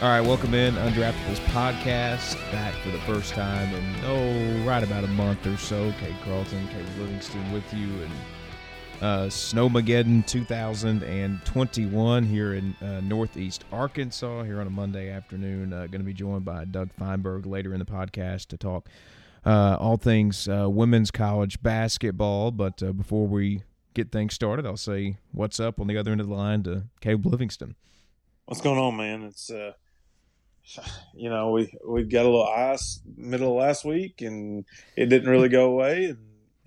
All right, welcome in Undraftables podcast back for the first time in oh right about a month or so. Kate Carlton, Kate Livingston with you and uh, Snowmageddon 2021 here in uh, Northeast Arkansas here on a Monday afternoon. Uh, going to be joined by Doug Feinberg later in the podcast to talk uh, all things uh, women's college basketball. But uh, before we get things started, I'll say what's up on the other end of the line to Caleb Livingston. What's going on, man? It's you know, we we got a little ice middle of last week, and it didn't really go away. And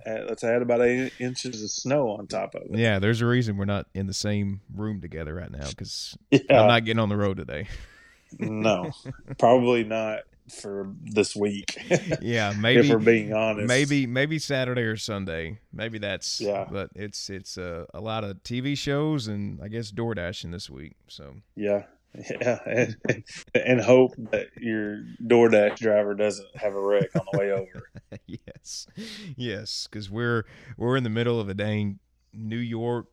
uh, let's add about eight inches of snow on top of it. Yeah, there's a reason we're not in the same room together right now because yeah. I'm not getting on the road today. no, probably not for this week. yeah, maybe if we're being honest, maybe maybe Saturday or Sunday. Maybe that's yeah. But it's it's uh, a lot of TV shows and I guess DoorDashing this week. So yeah, yeah, and, and, hope that your DoorDash driver doesn't have a wreck on the way over. yes, yes, because we're we're in the middle of a dang New York,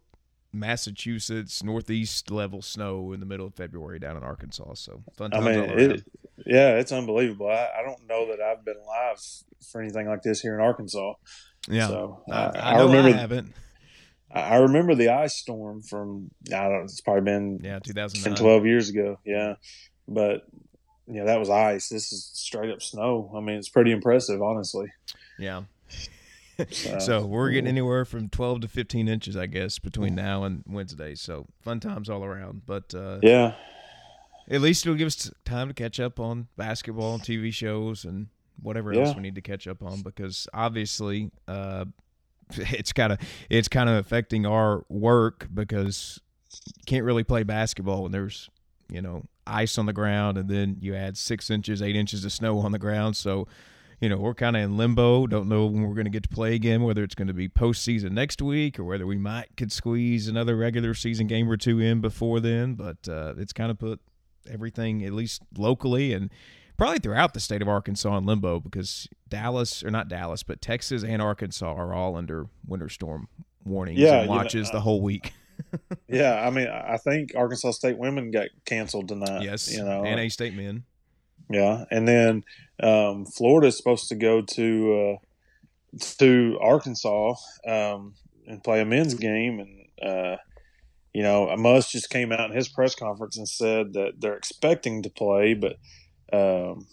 Massachusetts, Northeast level snow in the middle of February down in Arkansas. So fun I mean, it, yeah, it's unbelievable. I, I, don't know that I've been alive for anything like this here in Arkansas. Yeah, so I, I, I remember. I haven't. I remember the ice storm from I don't know, it's probably been yeah 2009. 12 years ago. Yeah, but yeah, that was ice. This is straight up snow. I mean, it's pretty impressive, honestly. Yeah. so, so, we're getting anywhere from 12 to 15 inches, I guess, between now and Wednesday. So fun times all around. But uh, yeah, at least it'll give us time to catch up on basketball and TV shows and whatever yeah. else we need to catch up on because obviously. Uh, it's kind of it's kind of affecting our work because you can't really play basketball when there's you know ice on the ground and then you add six inches eight inches of snow on the ground. So you know we're kind of in limbo. Don't know when we're going to get to play again whether it's going to be postseason next week or whether we might could squeeze another regular season game or two in before then. But uh, it's kind of put everything at least locally and probably throughout the state of Arkansas in limbo because Dallas or not Dallas, but Texas and Arkansas are all under winter storm warnings yeah, and watches you know, the whole week. yeah, I mean, I think Arkansas State women got canceled tonight. Yes, you know, and A State men. Yeah, and then um, Florida is supposed to go to uh, to Arkansas um, and play a men's game, and uh, you know, Muss just came out in his press conference and said that they're expecting to play, but um,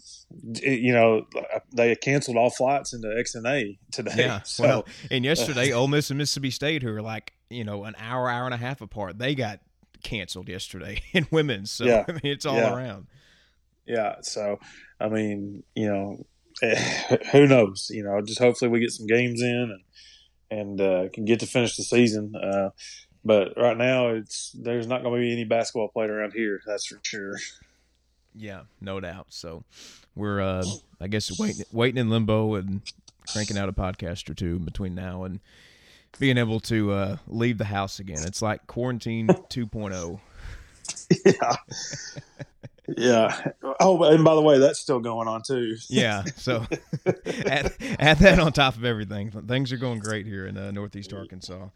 you know, they canceled all flights into XNA today. Yeah. So, well, and yesterday, Ole Miss and Mississippi State, who are like, you know, an hour, hour and a half apart, they got canceled yesterday in women's. So, yeah. I mean, it's all yeah. around. Yeah. So, I mean, you know, who knows? You know, just hopefully we get some games in and, and uh, can get to finish the season. Uh, but right now, it's there's not going to be any basketball played around here. That's for sure. Yeah, no doubt. So we're, uh, I guess, waiting, waiting in limbo and cranking out a podcast or two between now and being able to uh, leave the house again. It's like quarantine 2.0. Yeah. yeah. Oh, and by the way, that's still going on too. yeah. So add, add, that on top of everything. Things are going great here in uh, Northeast Arkansas.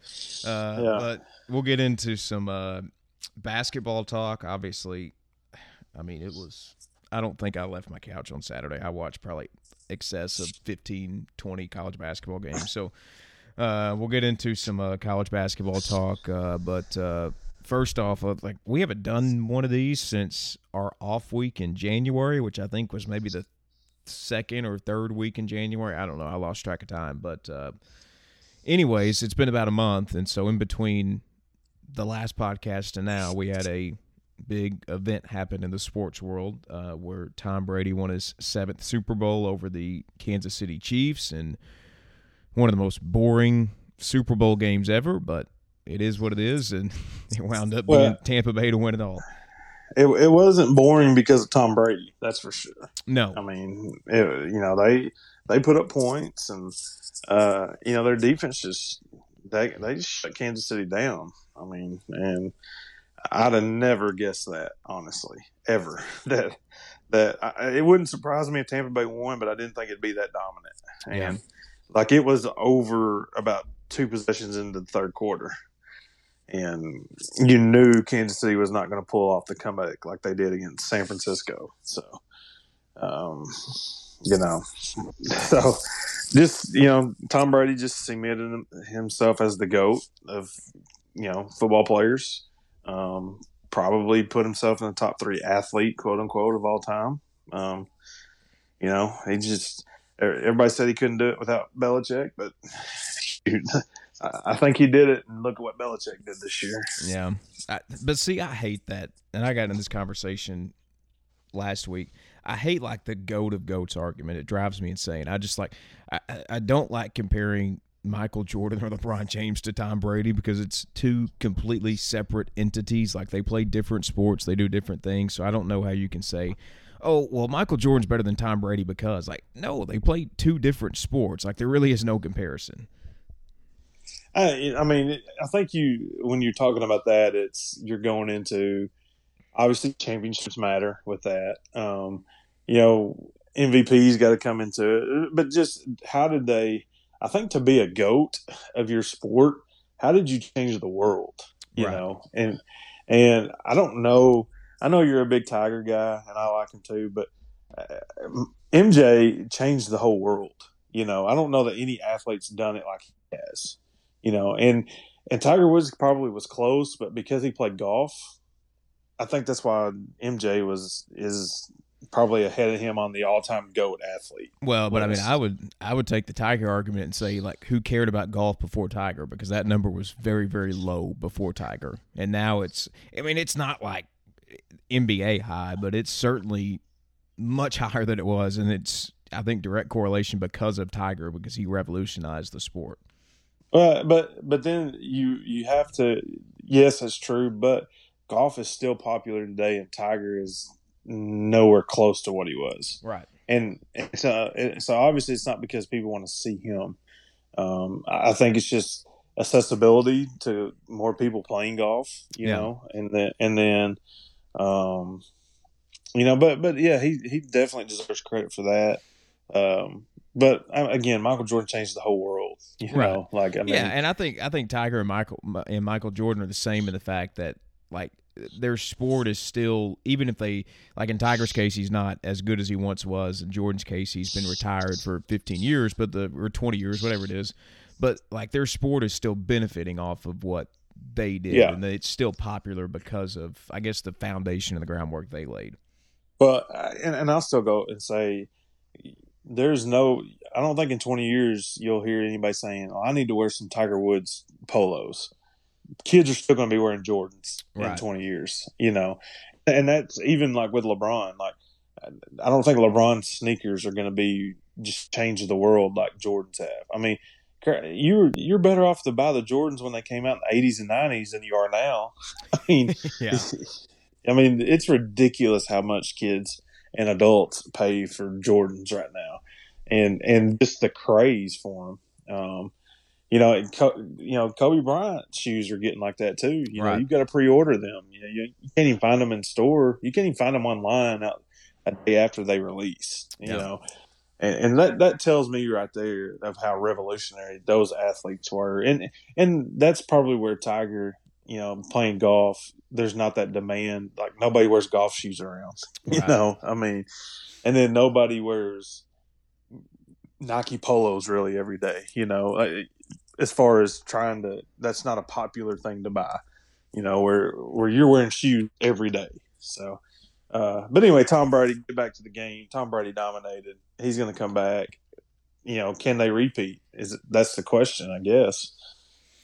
Uh, yeah. But we'll get into some uh, basketball talk. Obviously, I mean, it was. I don't think I left my couch on Saturday. I watched probably excess of 15, 20 college basketball games. So uh, we'll get into some uh, college basketball talk. Uh, but uh, first off, uh, like we haven't done one of these since our off week in January, which I think was maybe the second or third week in January. I don't know. I lost track of time. But uh, anyways, it's been about a month, and so in between the last podcast and now, we had a big event happened in the sports world uh, where Tom Brady won his seventh Super Bowl over the Kansas City Chiefs and one of the most boring Super Bowl games ever, but it is what it is, and it wound up well, being Tampa Bay to win it all. It, it wasn't boring because of Tom Brady, that's for sure. No, I mean, it, you know they they put up points, and uh, you know their defense just they they just shut Kansas City down. I mean, and I'd have never guessed that, honestly, ever. that that I, it wouldn't surprise me if Tampa Bay won, but I didn't think it'd be that dominant. And yeah. like it was over about two possessions into the third quarter, and you knew Kansas City was not going to pull off the comeback like they did against San Francisco. So, um, you know, so just you know, Tom Brady just cemented himself as the goat of you know football players. Um, probably put himself in the top three athlete, quote unquote, of all time. Um, you know, he just everybody said he couldn't do it without Belichick, but I think he did it, and look at what Belichick did this year. Yeah, I, but see, I hate that, and I got in this conversation last week. I hate like the goat of goats argument. It drives me insane. I just like I, I don't like comparing Michael Jordan or LeBron James to Tom Brady because it's two completely separate entities. Like they play different sports, they do different things. So I don't know how you can say, "Oh, well, Michael Jordan's better than Tom Brady because." Like, no, they play two different sports. Like there really is no comparison. I, I mean, I think you when you're talking about that, it's you're going into obviously championships matter with that. Um, you know, MVP's got to come into it, but just how did they? I think to be a goat of your sport, how did you change the world? You right. know, and and I don't know. I know you're a big Tiger guy, and I like him too, but uh, MJ changed the whole world. You know, I don't know that any athlete's done it like he has you know, and and Tiger Woods probably was close, but because he played golf, I think that's why MJ was is probably ahead of him on the all-time goat athlete. Well, but list. I mean, I would I would take the Tiger argument and say like who cared about golf before Tiger because that number was very very low before Tiger. And now it's I mean, it's not like NBA high, but it's certainly much higher than it was and it's I think direct correlation because of Tiger because he revolutionized the sport. But but but then you you have to yes that's true but golf is still popular today and Tiger is nowhere close to what he was right and, so so obviously it's not because people want to see him um, I think it's just accessibility to more people playing golf you yeah. know and then and then um, you know but but yeah he he definitely deserves credit for that um, but again, Michael Jordan changed the whole world. You right. know, like I mean, yeah, and I think I think Tiger and Michael and Michael Jordan are the same in the fact that like their sport is still even if they like in Tiger's case he's not as good as he once was in Jordan's case he's been retired for 15 years but the or 20 years whatever it is but like their sport is still benefiting off of what they did yeah. and it's still popular because of I guess the foundation and the groundwork they laid. Well, and, and I'll still go and say there's no I don't think in 20 years you'll hear anybody saying, oh, "I need to wear some Tiger Woods polos." Kids are still going to be wearing Jordans right. in 20 years, you know. And that's even like with LeBron. Like, I don't think LeBron sneakers are going to be just change the world like Jordans have. I mean, you're you're better off to buy the Jordans when they came out in the 80s and 90s than you are now. I mean, yeah. I mean, it's ridiculous how much kids and adults pay for Jordans right now, and and just the craze for them. Um, you know, you know, Kobe Bryant shoes are getting like that too. You right. know, you've got to pre-order them. You know, you, you, can't even find them in store. You can't even find them online out a day after they release. You yeah. know, and, and, that that tells me right there of how revolutionary those athletes were. And and that's probably where Tiger, you know, playing golf there's not that demand. Like nobody wears golf shoes around. You know, I mean, and then nobody wears Nike polos really every day. You know, uh, as far as trying to, that's not a popular thing to buy. You know, where where you're wearing shoes every day. So, uh, but anyway, Tom Brady. Get back to the game. Tom Brady dominated. He's going to come back. You know, can they repeat? Is that's the question, I guess.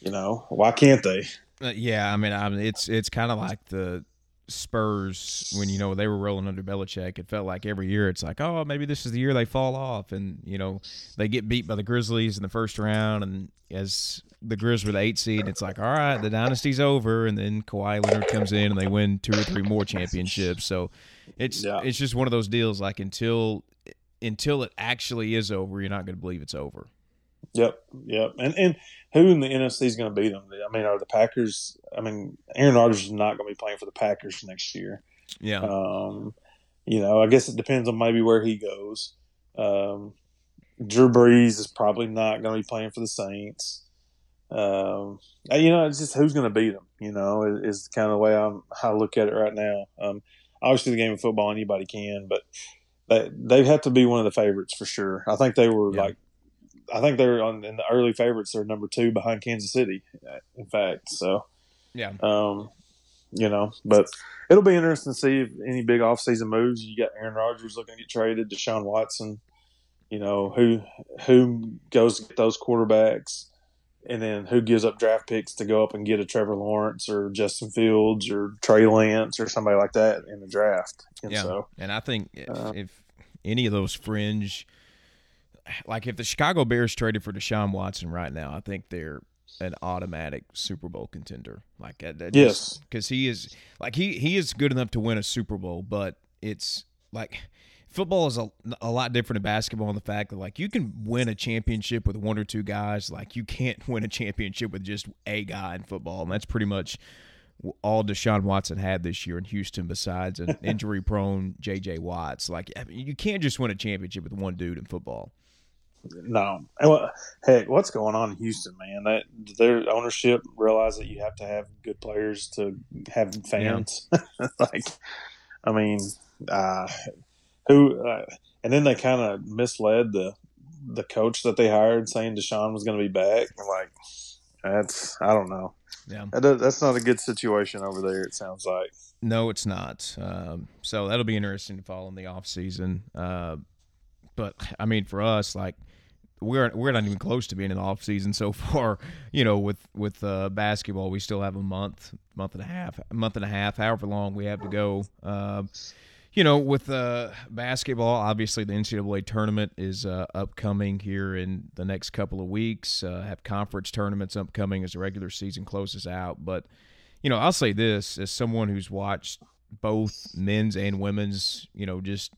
You know, why can't they? Uh, yeah, I mean, I mean, it's it's kind of like the Spurs when you know they were rolling under Belichick. It felt like every year it's like, oh, maybe this is the year they fall off, and you know they get beat by the Grizzlies in the first round, and as the Grizz were the eight seed, it's like, all right, the dynasty's over, and then Kawhi Leonard comes in and they win two or three more championships. So it's yeah. it's just one of those deals. Like until until it actually is over, you're not going to believe it's over. Yep, yep. And and who in the NFC is going to beat them? I mean, are the Packers? I mean, Aaron Rodgers is not going to be playing for the Packers next year. Yeah. Um, you know, I guess it depends on maybe where he goes. Um, Drew Brees is probably not going to be playing for the Saints. um, you know, it's just who's going to beat them. You know, is, is kind of the way I'm, I look at it right now. Um, obviously, the game of football anybody can, but they they have to be one of the favorites for sure. I think they were yeah. like, I think they're on in the early favorites. They're number two behind Kansas City, in fact. So, yeah, um, you know, but it'll be interesting to see if any big offseason moves. You got Aaron Rodgers looking to get traded, Deshaun Watson. You know who who goes to get those quarterbacks and then who gives up draft picks to go up and get a Trevor Lawrence or Justin Fields or Trey Lance or somebody like that in the draft. And yeah, so, and I think if, uh, if, any of those fringe, like if the Chicago Bears traded for Deshaun Watson right now, I think they're an automatic Super Bowl contender. Like that, yes, because he is like he he is good enough to win a Super Bowl, but it's like football is a, a lot different than basketball in the fact that like you can win a championship with one or two guys. Like you can't win a championship with just a guy in football and that's pretty much all Deshaun Watson had this year in Houston besides an injury prone JJ Watts. Like you can't just win a championship with one dude in football no heck what's going on in Houston man that their ownership realize that you have to have good players to have fans yeah. like I mean uh who, uh, and then they kind of misled the the coach that they hired, saying Deshaun was going to be back. Like, that's I don't know. Yeah, that, that's not a good situation over there. It sounds like. No, it's not. Um, so that'll be interesting to follow in the off season. Uh, but I mean, for us, like we're we're not even close to being in the off season so far. You know, with with uh, basketball, we still have a month, month and a half, month and a half, however long we have to go. Uh, you know, with uh, basketball, obviously the NCAA tournament is uh, upcoming here in the next couple of weeks. Uh, have conference tournaments upcoming as the regular season closes out. But you know, I'll say this as someone who's watched both men's and women's. You know, just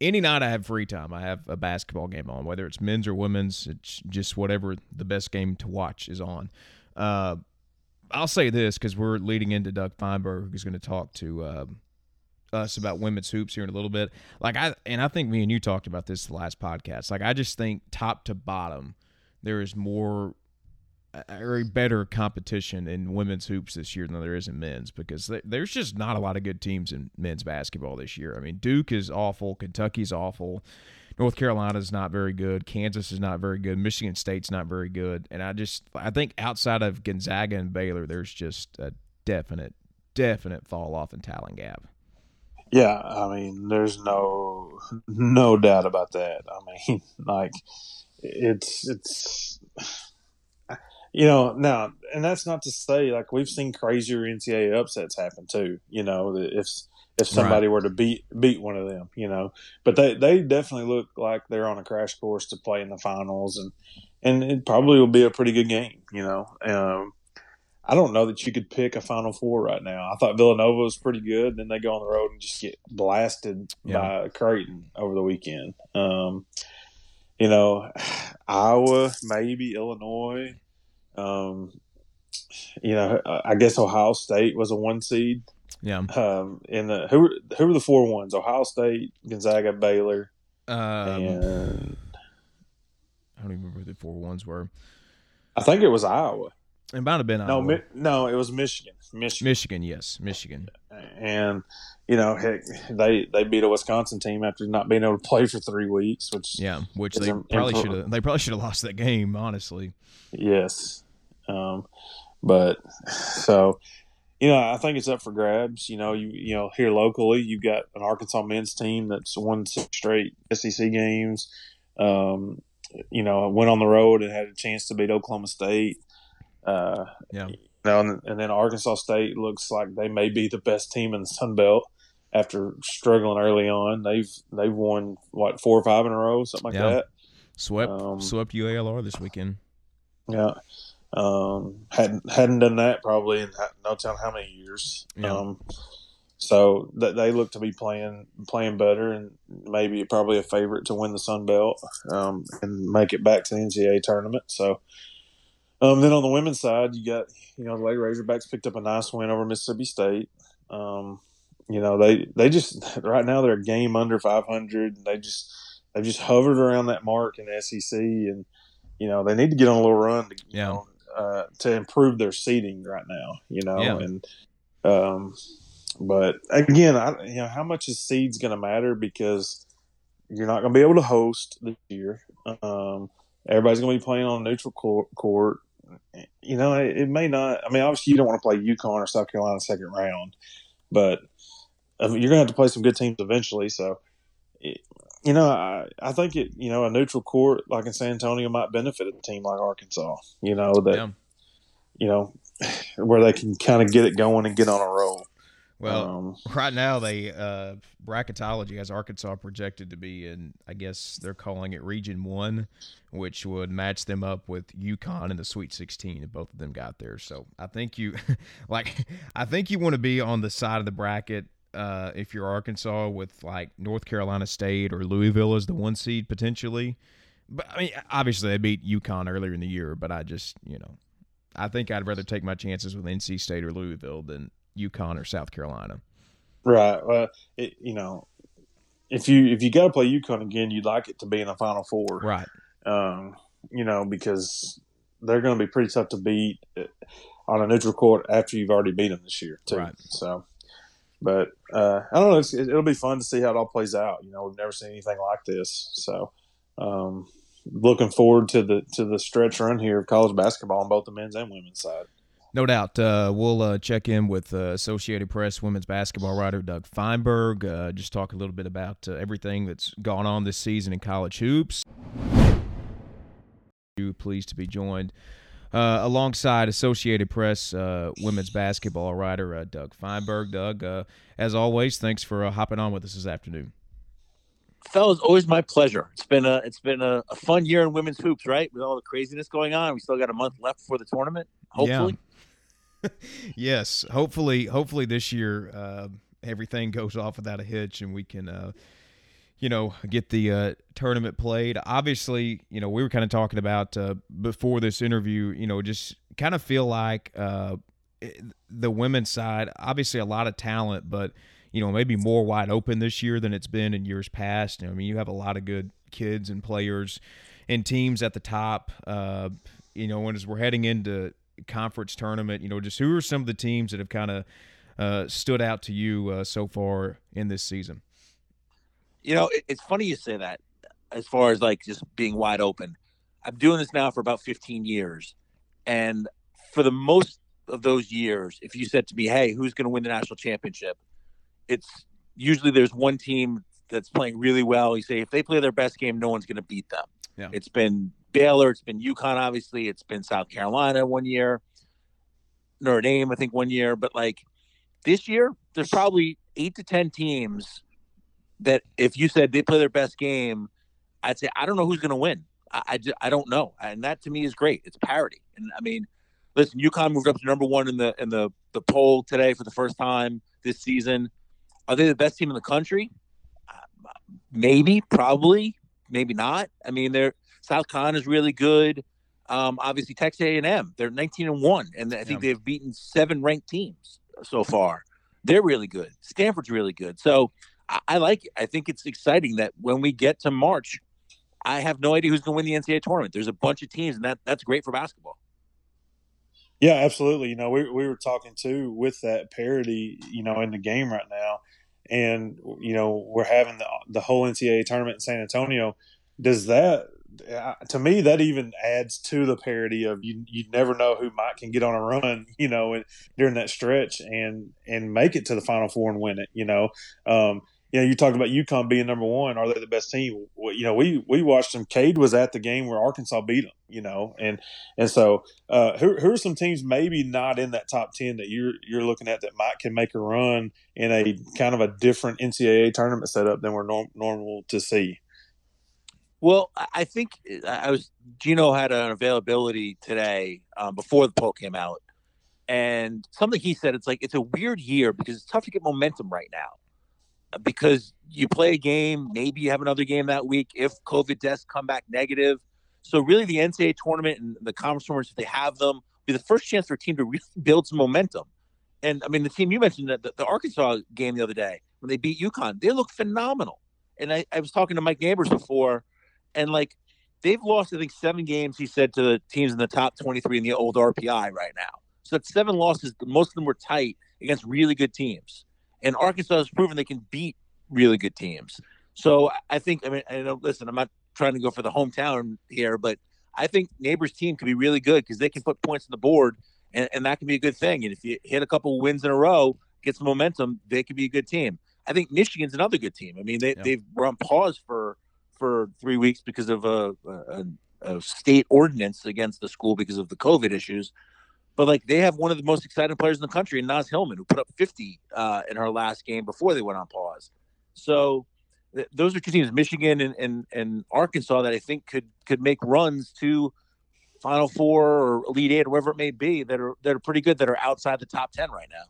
any night I have free time, I have a basketball game on, whether it's men's or women's. It's just whatever the best game to watch is on. Uh, I'll say this because we're leading into Doug Feinberg, who's going to talk to um, us about women's hoops here in a little bit. Like I and I think me and you talked about this the last podcast. Like I just think top to bottom, there is more or better competition in women's hoops this year than there is in men's because there's just not a lot of good teams in men's basketball this year. I mean, Duke is awful, Kentucky's awful, North Carolina's not very good, Kansas is not very good, Michigan State's not very good, and I just I think outside of Gonzaga and Baylor, there's just a definite definite fall off in talent gap. Yeah, I mean, there's no no doubt about that. I mean, like it's it's you know now, and that's not to say like we've seen crazier NCAA upsets happen too. You know, if if somebody right. were to beat beat one of them, you know, but they they definitely look like they're on a crash course to play in the finals, and and it probably will be a pretty good game. You know, um, I don't know that you could pick a Final Four right now. I thought Villanova was pretty good. Then they go on the road and just get blasted yeah. by Creighton over the weekend. Um, you know, Iowa, maybe Illinois. Um, you know, I guess Ohio State was a one seed. Yeah. Um, in the who were, who were the four ones? Ohio State, Gonzaga, Baylor, um, and I don't even remember who the four ones were. I think it was Iowa. It might have been no, Mi- no, it was Michigan. Michigan. Michigan, yes, Michigan. And you know, heck, they they beat a Wisconsin team after not being able to play for three weeks, which yeah, which they probably should have. They probably should have lost that game, honestly. Yes, um, but so you know, I think it's up for grabs. You know, you you know here locally, you've got an Arkansas men's team that's won six straight SEC games. Um, you know, went on the road and had a chance to beat Oklahoma State. Uh, yeah. You know, and, and, then Arkansas State looks like they may be the best team in the Sun Belt after struggling early on. They've they've won what four or five in a row, something like yeah. that. Swept um, swept UALR this weekend. Yeah. Um, hadn't hadn't done that probably in no telling how many years. Yeah. Um, so that they look to be playing playing better and maybe probably a favorite to win the Sun Belt um, and make it back to the NCAA tournament. So um, then on the women's side, you got you know the Lady Razorbacks picked up a nice win over Mississippi State. Um, you know they they just right now they're a game under 500. They just they've just hovered around that mark in the SEC, and you know they need to get on a little run to yeah. know, uh, to improve their seating right now. You know, yeah. and um, but again, I you know how much is seeds going to matter because you're not going to be able to host this year. Um, everybody's going to be playing on a neutral court. court. You know, it, it, may not. I mean, obviously, you don't want to play UConn or South Carolina second round, but you're going to have to play some good teams eventually. So, it, you know, I, I think it. You know, a neutral court like in San Antonio might benefit a team like Arkansas. You know that. Yeah. You know, where they can kind of get it going and get on a roll. Well, um, right now they uh, bracketology has Arkansas projected to be in. I guess they're calling it Region One, which would match them up with UConn in the Sweet 16 if both of them got there. So I think you, like, I think you want to be on the side of the bracket uh, if you're Arkansas with like North Carolina State or Louisville as the one seed potentially. But I mean, obviously they beat UConn earlier in the year, but I just you know, I think I'd rather take my chances with NC State or Louisville than UConn or South Carolina. Right. Well, it, you know, if you if you got to play UConn again, you'd like it to be in the Final Four. Right. Um, you know, because they're going to be pretty tough to beat uh, on a neutral court after you've already beat them this year too. Right. So, but uh, I don't know. it'll be fun to see how it all plays out. You know, we've never seen anything like this. So, um, looking forward to the to the stretch run here of college basketball on both the men's and women's side. No doubt. Uh, we'll uh, check in with uh, Associated Press women's basketball writer Doug Feinberg. Uh, just talk a little bit about uh, everything that's gone on this season in college hoops. You Pleased to be joined uh, alongside Associated Press women's basketball writer Doug Feinberg. Doug, as always, thanks for hopping on with us this afternoon. Fellas, always my pleasure. It's been a it's been a, a, fun year in women's hoops, right? With all the craziness going on, we still got a month left before the tournament. Hopefully. Yeah yes, hopefully, hopefully this year uh, everything goes off without a hitch, and we can, uh, you know, get the uh, tournament played. Obviously, you know, we were kind of talking about uh, before this interview. You know, just kind of feel like uh, the women's side, obviously, a lot of talent, but you know, maybe more wide open this year than it's been in years past. I mean, you have a lot of good kids and players and teams at the top. Uh, you know, and as we're heading into conference tournament? You know, just who are some of the teams that have kind of uh, stood out to you uh, so far in this season? You know, it's funny you say that as far as like just being wide open. I'm doing this now for about 15 years. And for the most of those years, if you said to me, hey, who's going to win the national championship? It's usually there's one team that's playing really well. You say if they play their best game, no one's going to beat them. Yeah. It's been Baylor. It's been UConn, obviously. It's been South Carolina one year, Notre Dame, I think, one year. But like this year, there's probably eight to 10 teams that if you said they play their best game, I'd say, I don't know who's going to win. I, I, just, I don't know. And that to me is great. It's parity. And I mean, listen, UConn moved up to number one in the, in the, the poll today for the first time this season. Are they the best team in the country? Uh, maybe, probably, maybe not. I mean, they're South Con is really good. Um, obviously, Texas A&M, they're 19 and one, and I think yeah. they've beaten seven ranked teams so far. They're really good. Stanford's really good. So I, like it. I think it's exciting that when we get to March, I have no idea who's going to win the NCAA tournament. There's a bunch of teams, and that that's great for basketball. Yeah, absolutely. You know, we we were talking too with that parity, you know, in the game right now, and you know we're having the the whole NCAA tournament in San Antonio. Does that to me that even adds to the parity of you you never know who might can get on a run you know during that stretch and and make it to the final four and win it you know um, you know you talked about UConn being number one are they the best team? You know we we watched them. Cade was at the game where Arkansas beat them you know and and so uh, who, who are some teams maybe not in that top 10 that you're you're looking at that might can make a run in a kind of a different NCAA tournament setup than we're norm, normal to see? Well, I think I was Gino had an availability today um, before the poll came out, and something he said it's like it's a weird year because it's tough to get momentum right now. uh, because you play a game, maybe you have another game that week if COVID tests come back negative. So really, the NCAA tournament and the conference tournaments, if they have them, be the first chance for a team to really build some momentum. And I mean, the team you mentioned, the, the Arkansas game the other day when they beat UConn, they look phenomenal. And I, I was talking to Mike Neighbors before and like they've lost I think seven games. He said to the teams in the top 23 in the old RPI right now. So that's seven losses. Most of them were tight against really good teams, and Arkansas has proven they can beat really good teams. So I think I mean I know. Listen, I'm not trying to go for the hometown here, but I think Neighbors' team could be really good because they can put points on the board, and, and that can be a good thing. And if you hit a couple wins in a row, get some momentum, they could be a good team. I think Michigan's another good team. I mean, they yeah. they've were on pause for for three weeks because of a, a, a, state ordinance against the school because of the COVID issues. But like they have one of the most exciting players in the country, Naz Hillmon, who put up 50 uh, in her last game before they went on pause. So th- those are two teams, Michigan and, and and Arkansas, that I think could could make runs to Final Four or Elite Eight or whatever it may be that are that are pretty good that are outside the top ten right now.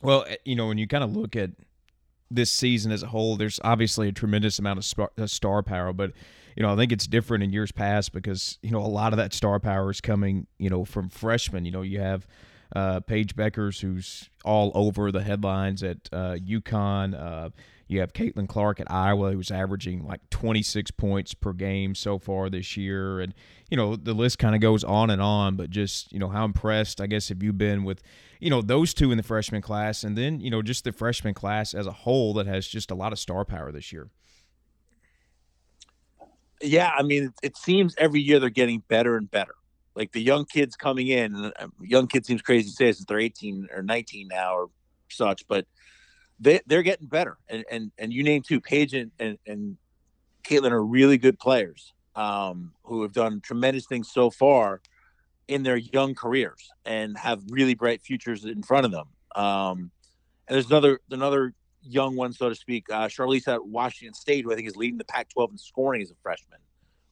Well, eh, you know, when you kind of look at this season as a whole, there's obviously a tremendous amount of star, uh, star power, but you know, I think it's different in years past because you know a lot of that star power is coming, you know, from freshmen. You know, you have uh, Paige Bueckers, who's all over the headlines at uh, UConn. Uh, you have Caitlin Clark at Iowa, who's averaging like 26 points per game so far this year. And, you know, the list kind of goes on and on, but just, you know, how impressed, I guess, have you been with, you know, those two in the freshman class and then, you know, just the freshman class as a whole that has just a lot of star power this year? Yeah, I mean, it seems every year they're getting better and better. Like the young kids coming in, uh, young kid seems crazy to say since they're 18 or 19 now or such, but they they're getting better. And and and you name two, Paige and and, and Caitlin are really good players um, who have done tremendous things so far in their young careers and have really bright futures in front of them. Um, and there's another another young one, so to speak, uh, Charlisse at Washington State, who I think is leading the Pac-12 in scoring as a freshman.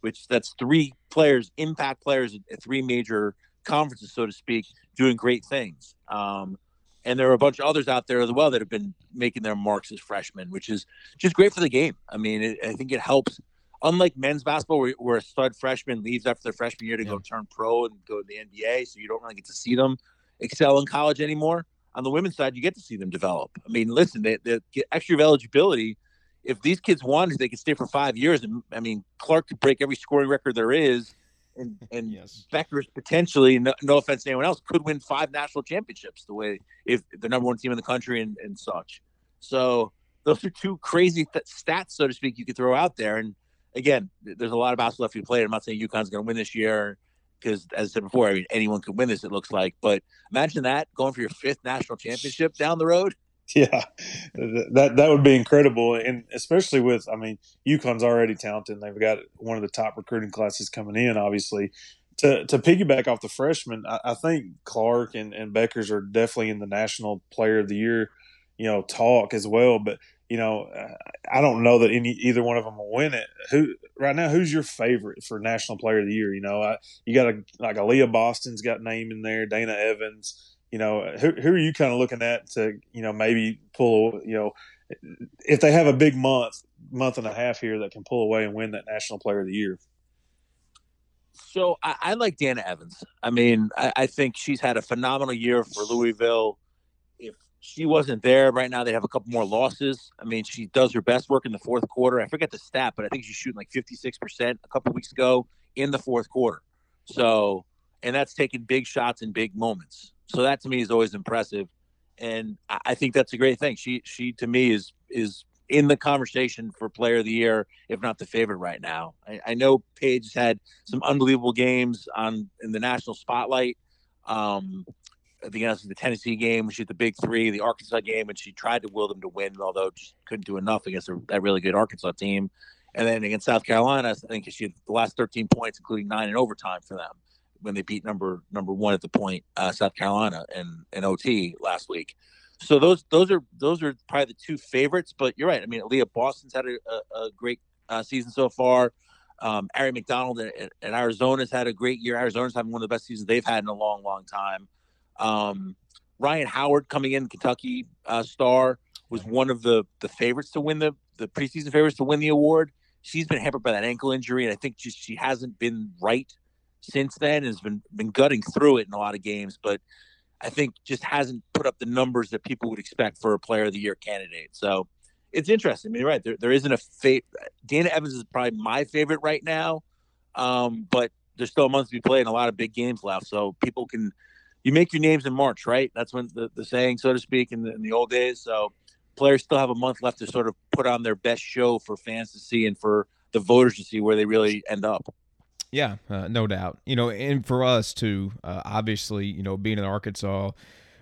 Which that's three players, impact players at three major conferences, so to speak, doing great things. Um, and there are a bunch of others out there as well that have been making their marks as freshmen, which is just great for the game. I mean, it, I think it helps. Unlike men's basketball, where, where, a stud freshman leaves after their freshman year to yeah. go turn pro and go to the NBA, so you don't really get to see them excel in college anymore. On the women's side, you get to see them develop. I mean, listen, they, they get extra eligibility. If these kids wanted, they could stay for five years. And I mean, Clark could break every scoring record there is and and yes. Bueckers potentially, no, no, offense to anyone else, could win five national championships the way if the number one team in the country and, and such. So those are two crazy th- stats, so to speak, you could throw out there. And again, there's a lot of basketball left to be played. I'm not saying UConn's going to win this year because, as I said before, I mean anyone could win this. It looks like, but imagine that going for your fifth national championship down the road. Yeah, that that would be incredible, and especially with I mean, UConn's already talented. They've got one of the top recruiting classes coming in. Obviously, to to piggyback off the freshmen, I, I think Clark and, and Bueckers are definitely in the National Player of the Year, you know, talk as well. But you know, I don't know that any either one of them will win it. Who right now? Who's your favorite for National Player of the Year? You know, I, you got a like Aliyah Boston's got name in there, Dana Evans you know, who, who are you kind of looking at to, you know, maybe pull, you know, if they have a big month, month and a half here that can pull away and win that National Player of the Year? So I, I like Dana Evans. I mean, I, I, think she's had a phenomenal year for Louisville. If she wasn't there right now, they'd have a couple more losses. I mean, she does her best work in the fourth quarter. I forget the stat, but I think she's shooting like 56% a couple weeks ago in the fourth quarter. So, and that's taking big shots in big moments. So that to me is always impressive, and I think that's a great thing. She she to me is is in the conversation for Player of the Year, if not the favorite right now. I, I know Paige had some unbelievable games on in the national spotlight. Um, That's the Tennessee game, she is the big three, the Arkansas game, and she tried to will them to win, although just couldn't do enough against a, that really good Arkansas team. And then against South Carolina, I think she had the last 13 points, including nine in overtime for them when they beat number number one at the point, uh, South Carolina, and and OT last week. So those those are those are probably the two favorites. But you're right. I mean, Leah Boston's had a, a, a great uh, season so far. Um, Aari McDonald at, at Arizona's had a great year. Arizona's having one of the best seasons they've had in a long, long time. Um, Rhyne Howard coming in, Kentucky uh, star, was one of the the favorites to win the the preseason favorites to win the award. She's been hampered by that ankle injury, and I think just she hasn't been right since then and has been been gutting through it in a lot of games, but I think just hasn't put up the numbers that people would expect for a player of the year candidate. So it's interesting. I mean, right there, there isn't a favorite. Dana Evans is probably my favorite right now. um, but there's still a month to be played and a lot of big games left. So people can, you make your names in March, right? That's when the, the saying, so to speak, in the, in the old days. So players still have a month left to sort of put on their best show for fans to see and for the voters to see where they really end up. Yeah, uh, no doubt. You know, and for us too, uh, obviously, you know, being in Arkansas,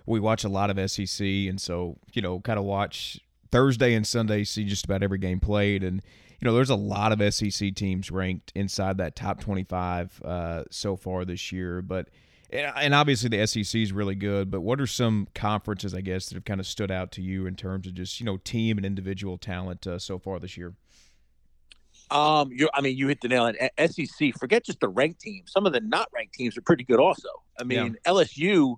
we watch a lot of SEC, and so you know, kind of watch Thursday and Sunday, see just about every game played, and you know, there's a lot of SEC teams ranked inside that top 25 uh, so far this year, but. And obviously the SEC is really good, but what are some conferences, I guess, that have kind of stood out to you in terms of just you know team and individual talent uh, so far this year? Um, you I mean, you hit the nail on SEC. Forget just the ranked teams. Some of the not ranked teams are pretty good, also. I mean, yeah. LSU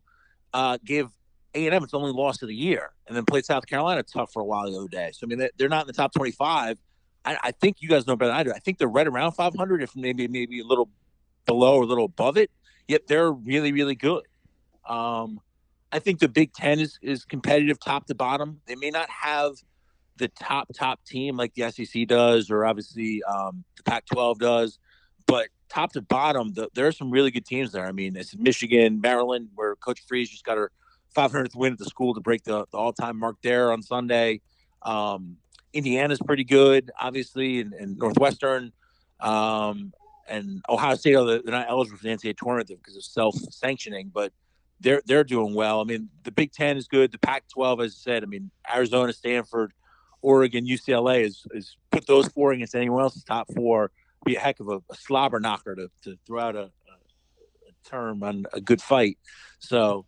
uh, gave A and M its only loss of the year, and then played South Carolina tough for a while the other day. So I mean, they're not in the top twenty-five. I, I think you guys know better than I do. I think they're right around five hundred, if maybe maybe a little below or a little above it. Yet they're really really good. Um, I think the Big Ten is is competitive top to bottom. They may not have the top top team like the SEC does, or obviously um, the Pac-12 does. But top to bottom, the, there are some really good teams there. I mean, it's Michigan, Maryland, where Coach Frese just got her 500th win at the school to break the, the all-time mark there on Sunday. Um, Indiana's pretty good, obviously, and, and Northwestern. Um, and Ohio State, they're not eligible for the NCAA tournament because of self-sanctioning, but they're they're doing well. I mean, the Big Ten is good. The Pac-12, as I said, I mean, Arizona, Stanford, Oregon, UCLA is is put those four against anyone else's top four. Be a heck of a, a slobber knocker to, to throw out a, a, term on a good fight. So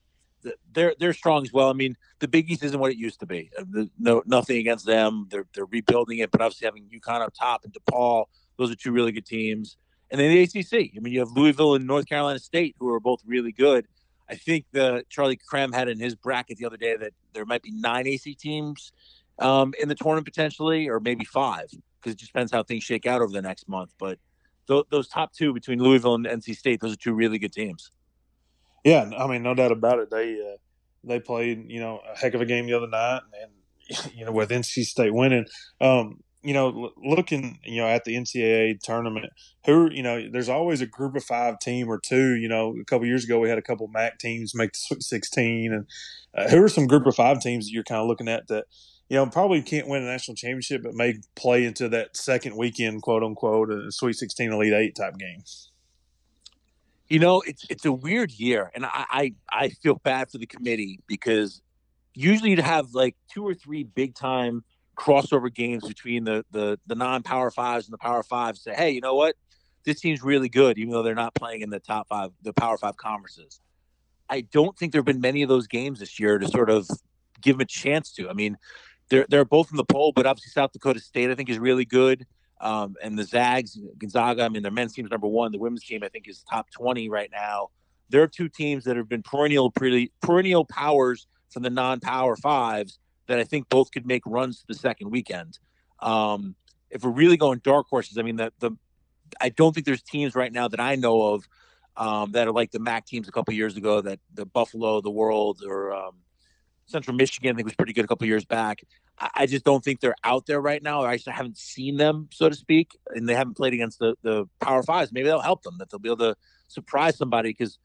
they're they're strong as well. I mean, the Big East isn't what it used to be. Uh, no, nothing against them. They're they're rebuilding it, but obviously having UConn up top and DePaul, those are two really good teams. And then the ACC. I mean, you have Louisville and North Carolina State, who are both really good. I think the Charlie Creme had in his bracket the other day that there might be nine AC teams um, in the tournament potentially, or maybe five, because it just depends how things shake out over the next month. But th- those top two between Louisville and NC State, those are two really good teams. Yeah, I mean, no doubt about it. They uh, they played, you know, a heck of a game the other night, and you know, with NC State winning. Um, you know, looking, you know, at the NCAA tournament, who, you know, there's always a group of five team or two. You know, a couple years ago we had a couple MAC teams make the Sweet 16, and uh, who are some group of five teams that you're kind of looking at that you know, probably can't win a national championship, but may play into that second weekend, quote unquote, a Sweet 16, Elite Eight type game. You know, it's it's a weird year, and I, I, I feel bad for the committee because usually you'd have like two or three big time crossover games between the the the non power fives and the power fives. Say, hey, you know what? This team's really good, even though they're not playing in the top five, the power five conferences. I don't think there have been many of those games this year to sort of give them a chance to. I mean, they're they're both in the poll, but obviously South Dakota State I think is really good. Um, and the Zags, Gonzaga, I mean their men's team's number one. The women's team I think is top twenty right now. There are two teams that have been perennial perennial powers from the non-power fives that I think both could make runs the second weekend. Um, if we're really going dark horses, I mean the the I don't think there's teams right now that I know of um, that are like the MAC teams a couple years ago that the Buffalo, the World, or um, Central Michigan, I think was pretty good a couple years back. I, I, just don't think they're out there right now. I just haven't seen them, so to speak, and they haven't played against the the Power Fives. Maybe that'll help them that they'll be able to surprise somebody because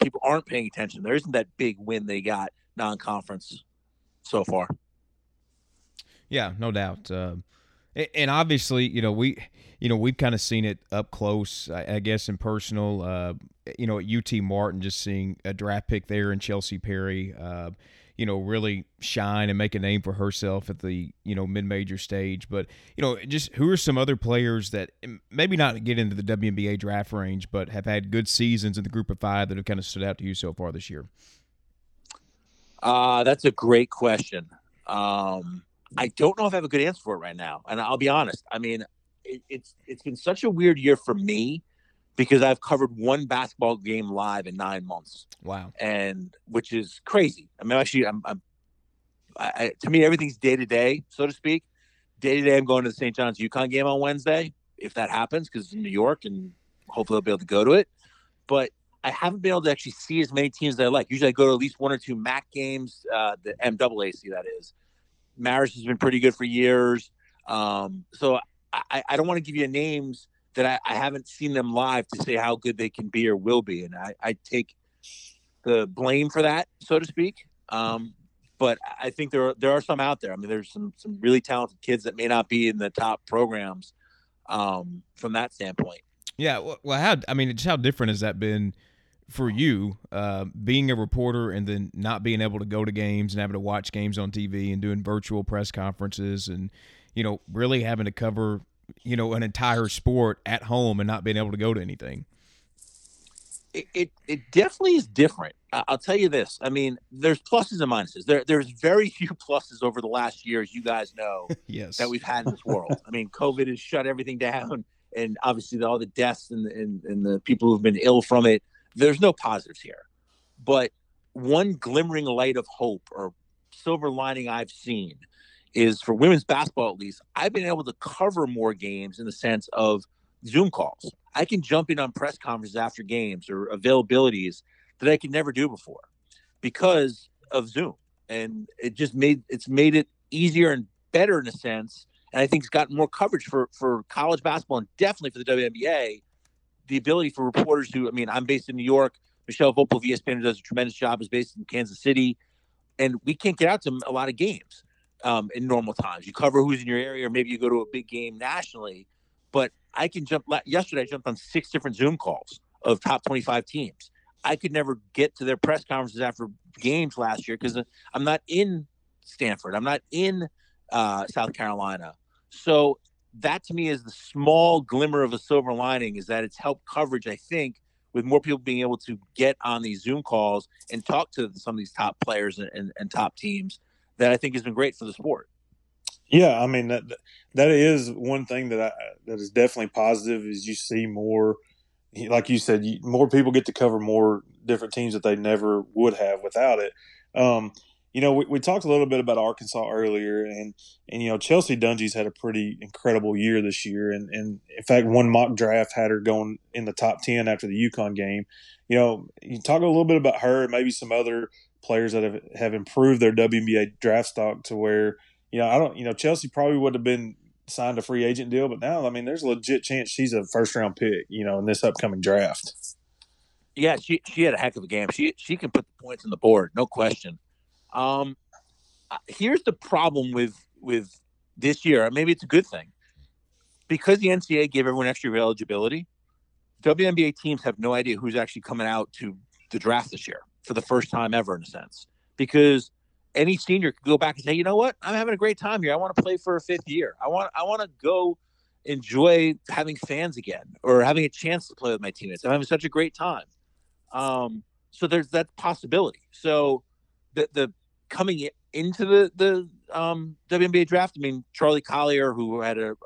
people aren't paying attention. There isn't that big win they got non-conference so far. Yeah, no doubt. Uh, and obviously, you know, we, you know, we've kind of seen it up close, I, guess, in personal. Uh, you know, at UT Martin, just seeing a draft pick there and Chelsey Perry. Uh, you know, really shine and make a name for herself at the, you know, mid major stage. But, you know, just who are some other players that maybe not get into the WNBA draft range, but have had good seasons in the group of five that have kind of stood out to you so far this year? Uh, that's a great question. Um, I don't know if I have a good answer for it right now. And I'll be honest. I mean, it, it's it's been such a weird year for me because I've covered one basketball game live in nine months. Wow. And which is crazy. I mean, actually, I'm, I'm I, to me, everything's day to day, so to speak. Day to day, I'm going to the St. John's UConn game on Wednesday, if that happens, because it's in New York and hopefully I'll be able to go to it. But I haven't been able to actually see as many teams as I like. Usually I go to at least one or two MAC games, uh, the MAAC, that is. Marist has been pretty good for years. Um, so I, I don't want to give you names that I, I, haven't seen them live to say how good they can be or will be, and I, I take the blame for that, so to speak. Um, but I think there are, there are some out there. I mean, there's some some really talented kids that may not be in the top programs um, from that standpoint. Yeah, well, how I mean, just how different has that been for you, uh, being a reporter and then not being able to go to games and having to watch games on TV and doing virtual press conferences and you know really having to cover you know an entire sport at home and not being able to go to anything it, it, it definitely is different. I'll tell you this. I mean, there's pluses and minuses. There, there's very few pluses over the last year, as you guys know, yes. that we've had in this world. I mean, COVID has shut everything down, and obviously all the deaths and, and, and the people who've been ill from it. There's no positives here, but one glimmering light of hope or silver lining I've seen is for women's basketball. At least I've been able to cover more games in the sense of Zoom calls. I can jump in on press conferences after games or availabilities that I could never do before because of Zoom. And it just made it's made it easier and better in a sense. And I think it's gotten more coverage for for college basketball and definitely for the WNBA. The ability for reporters who, I mean, I'm based in New York. Mechelle Voepel of ESPN does a tremendous job, is based in Kansas City, and we can't get out to a lot of games um, in normal times. You cover who's in your area, or maybe you go to a big game nationally. But I can jump. Yesterday, I jumped on six different Zoom calls of top 25 teams. I could never get to their press conferences after games last year because I'm not in Stanford. I'm not in uh, South Carolina. So that to me is the small glimmer of a silver lining is that it's helped coverage, I think, with more people being able to get on these Zoom calls and talk to some of these top players and, and, and top teams that I think has been great for the sport. Yeah, I mean that that is one thing that I, that is definitely positive is you see more, like you said, more people get to cover more different teams that they never would have without it. Um, you know, we, we, talked a little bit about Arkansas earlier, and and you know Chelsea Dungee's had a pretty incredible year this year, and and in fact, one mock draft had her going in the top ten after the UConn game. You know, you talk a little bit about her, maybe some other players that have have improved their WNBA draft stock to where you know, I don't, you know, Chelsea probably would have been signed a free agent deal, but now, I mean, there's a legit chance she's a first round pick, you know, in this upcoming draft. Yeah, she she had a heck of a game. She she can put the points on the board, no question. Um, uh, here's the problem with with this year. Maybe it's a good thing because the NCAA gave everyone extra eligibility. WNBA teams have no idea who's actually coming out to the draft this year for the first time ever, in a sense, because any senior could go back and say, you know what, I'm having a great time here. I want to play for a fifth year. I want I want to go enjoy having fans again or having a chance to play with my teammates. I'm having such a great time. Um, so there's that possibility. So the the coming into the the um, WNBA draft, I mean Charli Collier, who had a,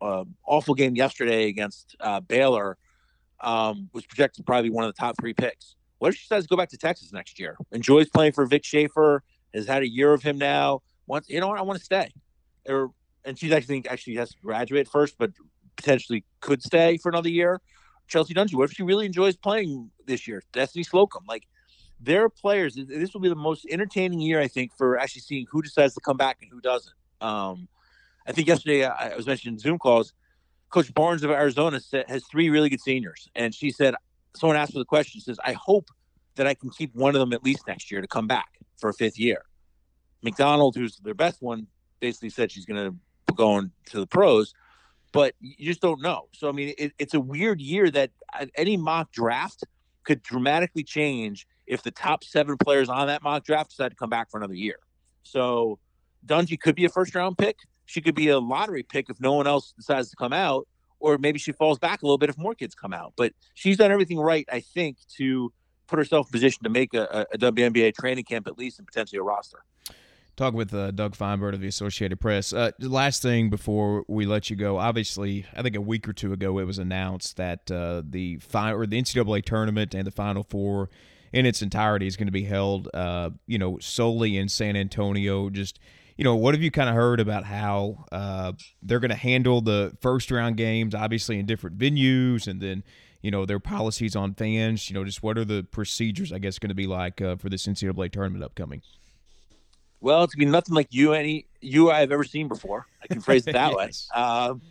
a, a awful game yesterday against uh, Baylor, um, was projected to probably one of the top three picks. What if she decides to go back to Texas next year? Enjoys playing for Vic Schaefer has had a year of him now. Once you know what, I want to stay. Or and she's actually actually has to graduate first, but potentially could stay for another year. Chelsea Dungee, what if she really enjoys playing this year? Destiny Slocum, like their players. This will be the most entertaining year, I think, for actually seeing who decides to come back and who doesn't. Um, I think yesterday I, was mentioning Zoom calls. Coach Barnes of Arizona said, has three really good seniors, and she said someone asked her the question. Says, "I hope that I can keep one of them at least next year to come back." for a fifth year. McDonald, who's their best one, basically said she's going to go on to the pros, but you just don't know. So I mean, it, it's a weird year that any mock draft could dramatically change if the top seven players on that mock draft decide to come back for another year. So Dungee could be a first round pick. She could be a lottery pick if no one else decides to come out, or maybe she falls back a little bit if more kids come out. But she's done everything right, I think, to put herself in position to make a, a WNBA training camp at least and potentially a roster. Talk with uh, Doug Feinberg of the Associated Press. Uh, last thing before we let you go, obviously, I think a week or two ago it was announced that uh, the final or the NCAA tournament and the Final Four in its entirety is going to be held, uh, you know, solely in San Antonio. Just you know, what have you kind of heard about how uh, they're going to handle the first round games, obviously in different venues, and then you know their policies on fans. You know, just what are the procedures? I guess going to be like uh, for this NCAA tournament upcoming. Well, it's going to be nothing like you any you I've ever seen before. I can phrase it that yes. way. Um,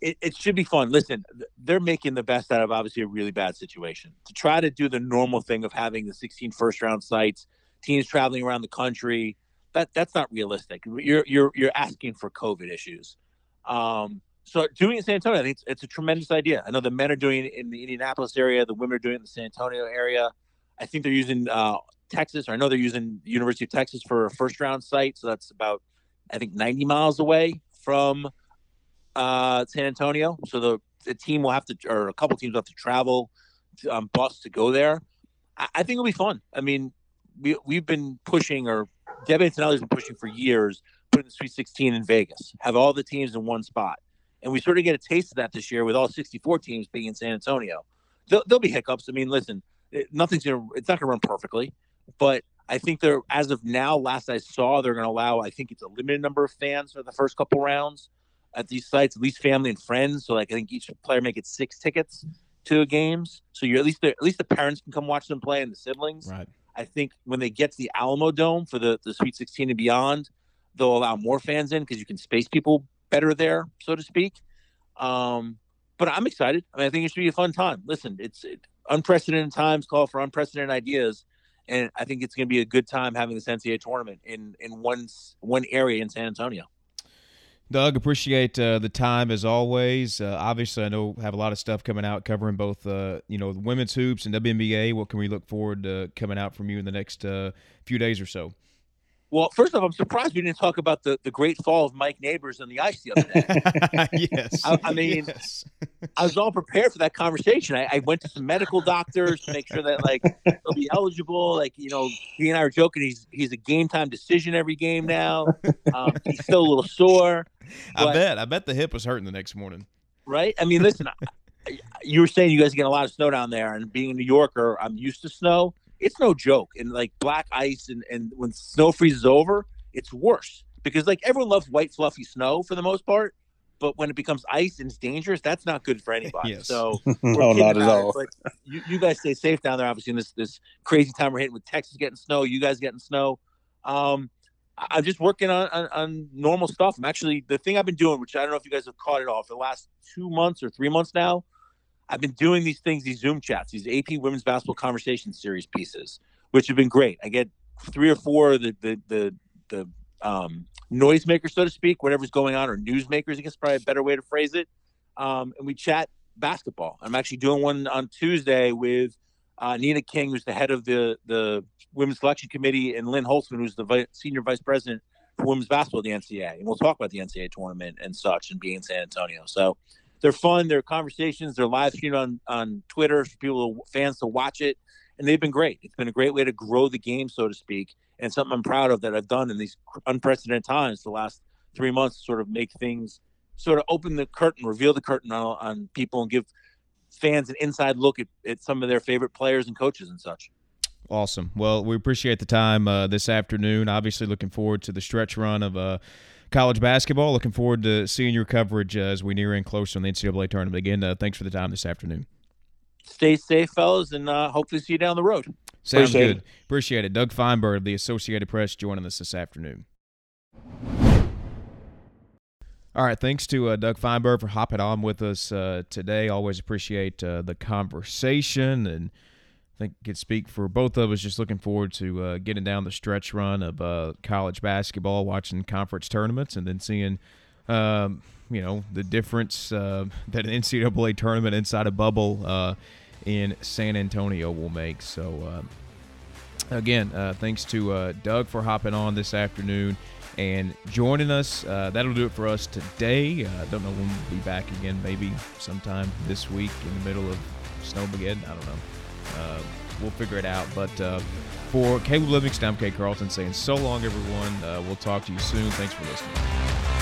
it, it, should be fun. Listen, they're making the best out of obviously a really bad situation. To try to do the normal thing of having the 16 first round sites, teams traveling around the country, that that's not realistic. You're you're you're asking for COVID issues. Um, so doing it in San Antonio, I think it's, it's, a tremendous idea. I know the men are doing it in the Indianapolis area, the women are doing it in the San Antonio area. I think they're using uh, Texas, or I know they're using University of Texas for a first round site. So that's about, I think, 90 miles away from uh, San Antonio. So the, the team will have to, or a couple teams will have to travel to, um, bus to go there. I, I, think it'll be fun. I mean, we, we've been pushing, or Debbie Antonelli's been pushing for years, putting the Sweet 16 in Vegas, have all the teams in one spot. And we sort of get a taste of that this year with all 64 teams being in San Antonio. There'll, there'll be hiccups. I mean, listen, it, nothing's going to, it's not going to run perfectly, but I think they're, as of now, last I saw, they're going to allow, I think it's a limited number of fans for the first couple rounds at these sites, at least family and friends. So like I think each player may get six tickets to games. So you're at least the, at least the parents can come watch them play and the siblings. Right. I think when they get to the Alamo Dome for the, the Sweet 16 and beyond, they'll allow more fans in because you can space people better there, so to speak. Um, but I'm excited. I mean, I think it should be a fun time. Listen, it's it, unprecedented times call for unprecedented ideas, and I think it's going to be a good time having this NCAA tournament in in one one area in San Antonio. Doug, appreciate uh, the time as always. Uh, obviously, I know have a lot of stuff coming out covering both, uh, you know, women's hoops and WNBA. What can we look forward to coming out from you in the next uh, few days or so? Well, first off, I'm surprised we didn't talk about the, the great fall of Mike Neighbors on the ice the other day. yes. I, I mean, yes. I was all prepared for that conversation. I, I, went to some medical doctors to make sure that like he'll be eligible. Like you know, he and I were joking. He's he's a game time decision every game now. Um, he's still a little sore. But, I bet. I bet the hip was hurting the next morning. Right. I mean, listen. you were saying you guys get a lot of snow down there, and being a New Yorker, I'm used to snow it's no joke. And like black ice and, and when snow freezes over, it's worse because like everyone loves white fluffy snow for the most part. But when it becomes ice and it's dangerous, that's not good for anybody. yes. So no, not at all. It, but you, you guys stay safe down there. Obviously, in this this crazy time we're hitting with Texas getting snow, you guys getting snow. Um, I'm just working on, on, on normal stuff. I'm actually the thing I've been doing, which I don't know if you guys have caught it off the last two months or three months now. I've been doing these things, these Zoom chats, these AP Women's Basketball Conversation Series pieces, which have been great. I get three or four of the the the, the um, noisemakers, so to speak, whatever's going on, or newsmakers. I guess probably a better way to phrase it. Um, and we chat basketball. I'm actually doing one on Tuesday with uh, Nina King, who's the head of the the women's selection committee, and Lynn Holzman, who's the vi- senior vice president for women's basketball at the NCAA. And we'll talk about the NCAA tournament and such, and being in San Antonio. So they're fun. They're conversations. They're live streamed on on Twitter for people fans to watch it, and they've been great. It's been a great way to grow the game, so to speak, and something I'm proud of that I've done in these unprecedented times. The last three months, sort of make things sort of open the curtain, reveal the curtain on, on people, and give fans an inside look at, at some of their favorite players and coaches and such. Awesome. Well, we appreciate the time uh, this afternoon. Obviously, looking forward to the stretch run of uh, college basketball. Looking forward to seeing your coverage uh, as we near in closer on the NCAA tournament. Again, uh, thanks for the time this afternoon. Stay safe, fellas, and uh, hopefully see you down the road. Sounds Appreciate good. It. Appreciate it. Doug Feinberg of the Associated Press joining us this afternoon. All right, thanks to uh, Doug Feinberg for hopping on with us uh, today. Always appreciate uh, the conversation and I think could speak for both of us. Just looking forward to uh, getting down the stretch run of uh, college basketball, watching conference tournaments, and then seeing, um, you know, the difference uh, that an NCAA tournament inside a bubble uh, in San Antonio will make. So, uh, again, uh, thanks to Doug for hopping on this afternoon and joining us. that'll do it for us today. I don't know when we'll be back again. Maybe sometime this week in the middle of Snowmageddon. I don't know. Uh, we'll figure it out. But uh, for Caleb Livingston, I'm Kate Carlton saying so long, everyone. Uh, we'll talk to you soon. Thanks for listening.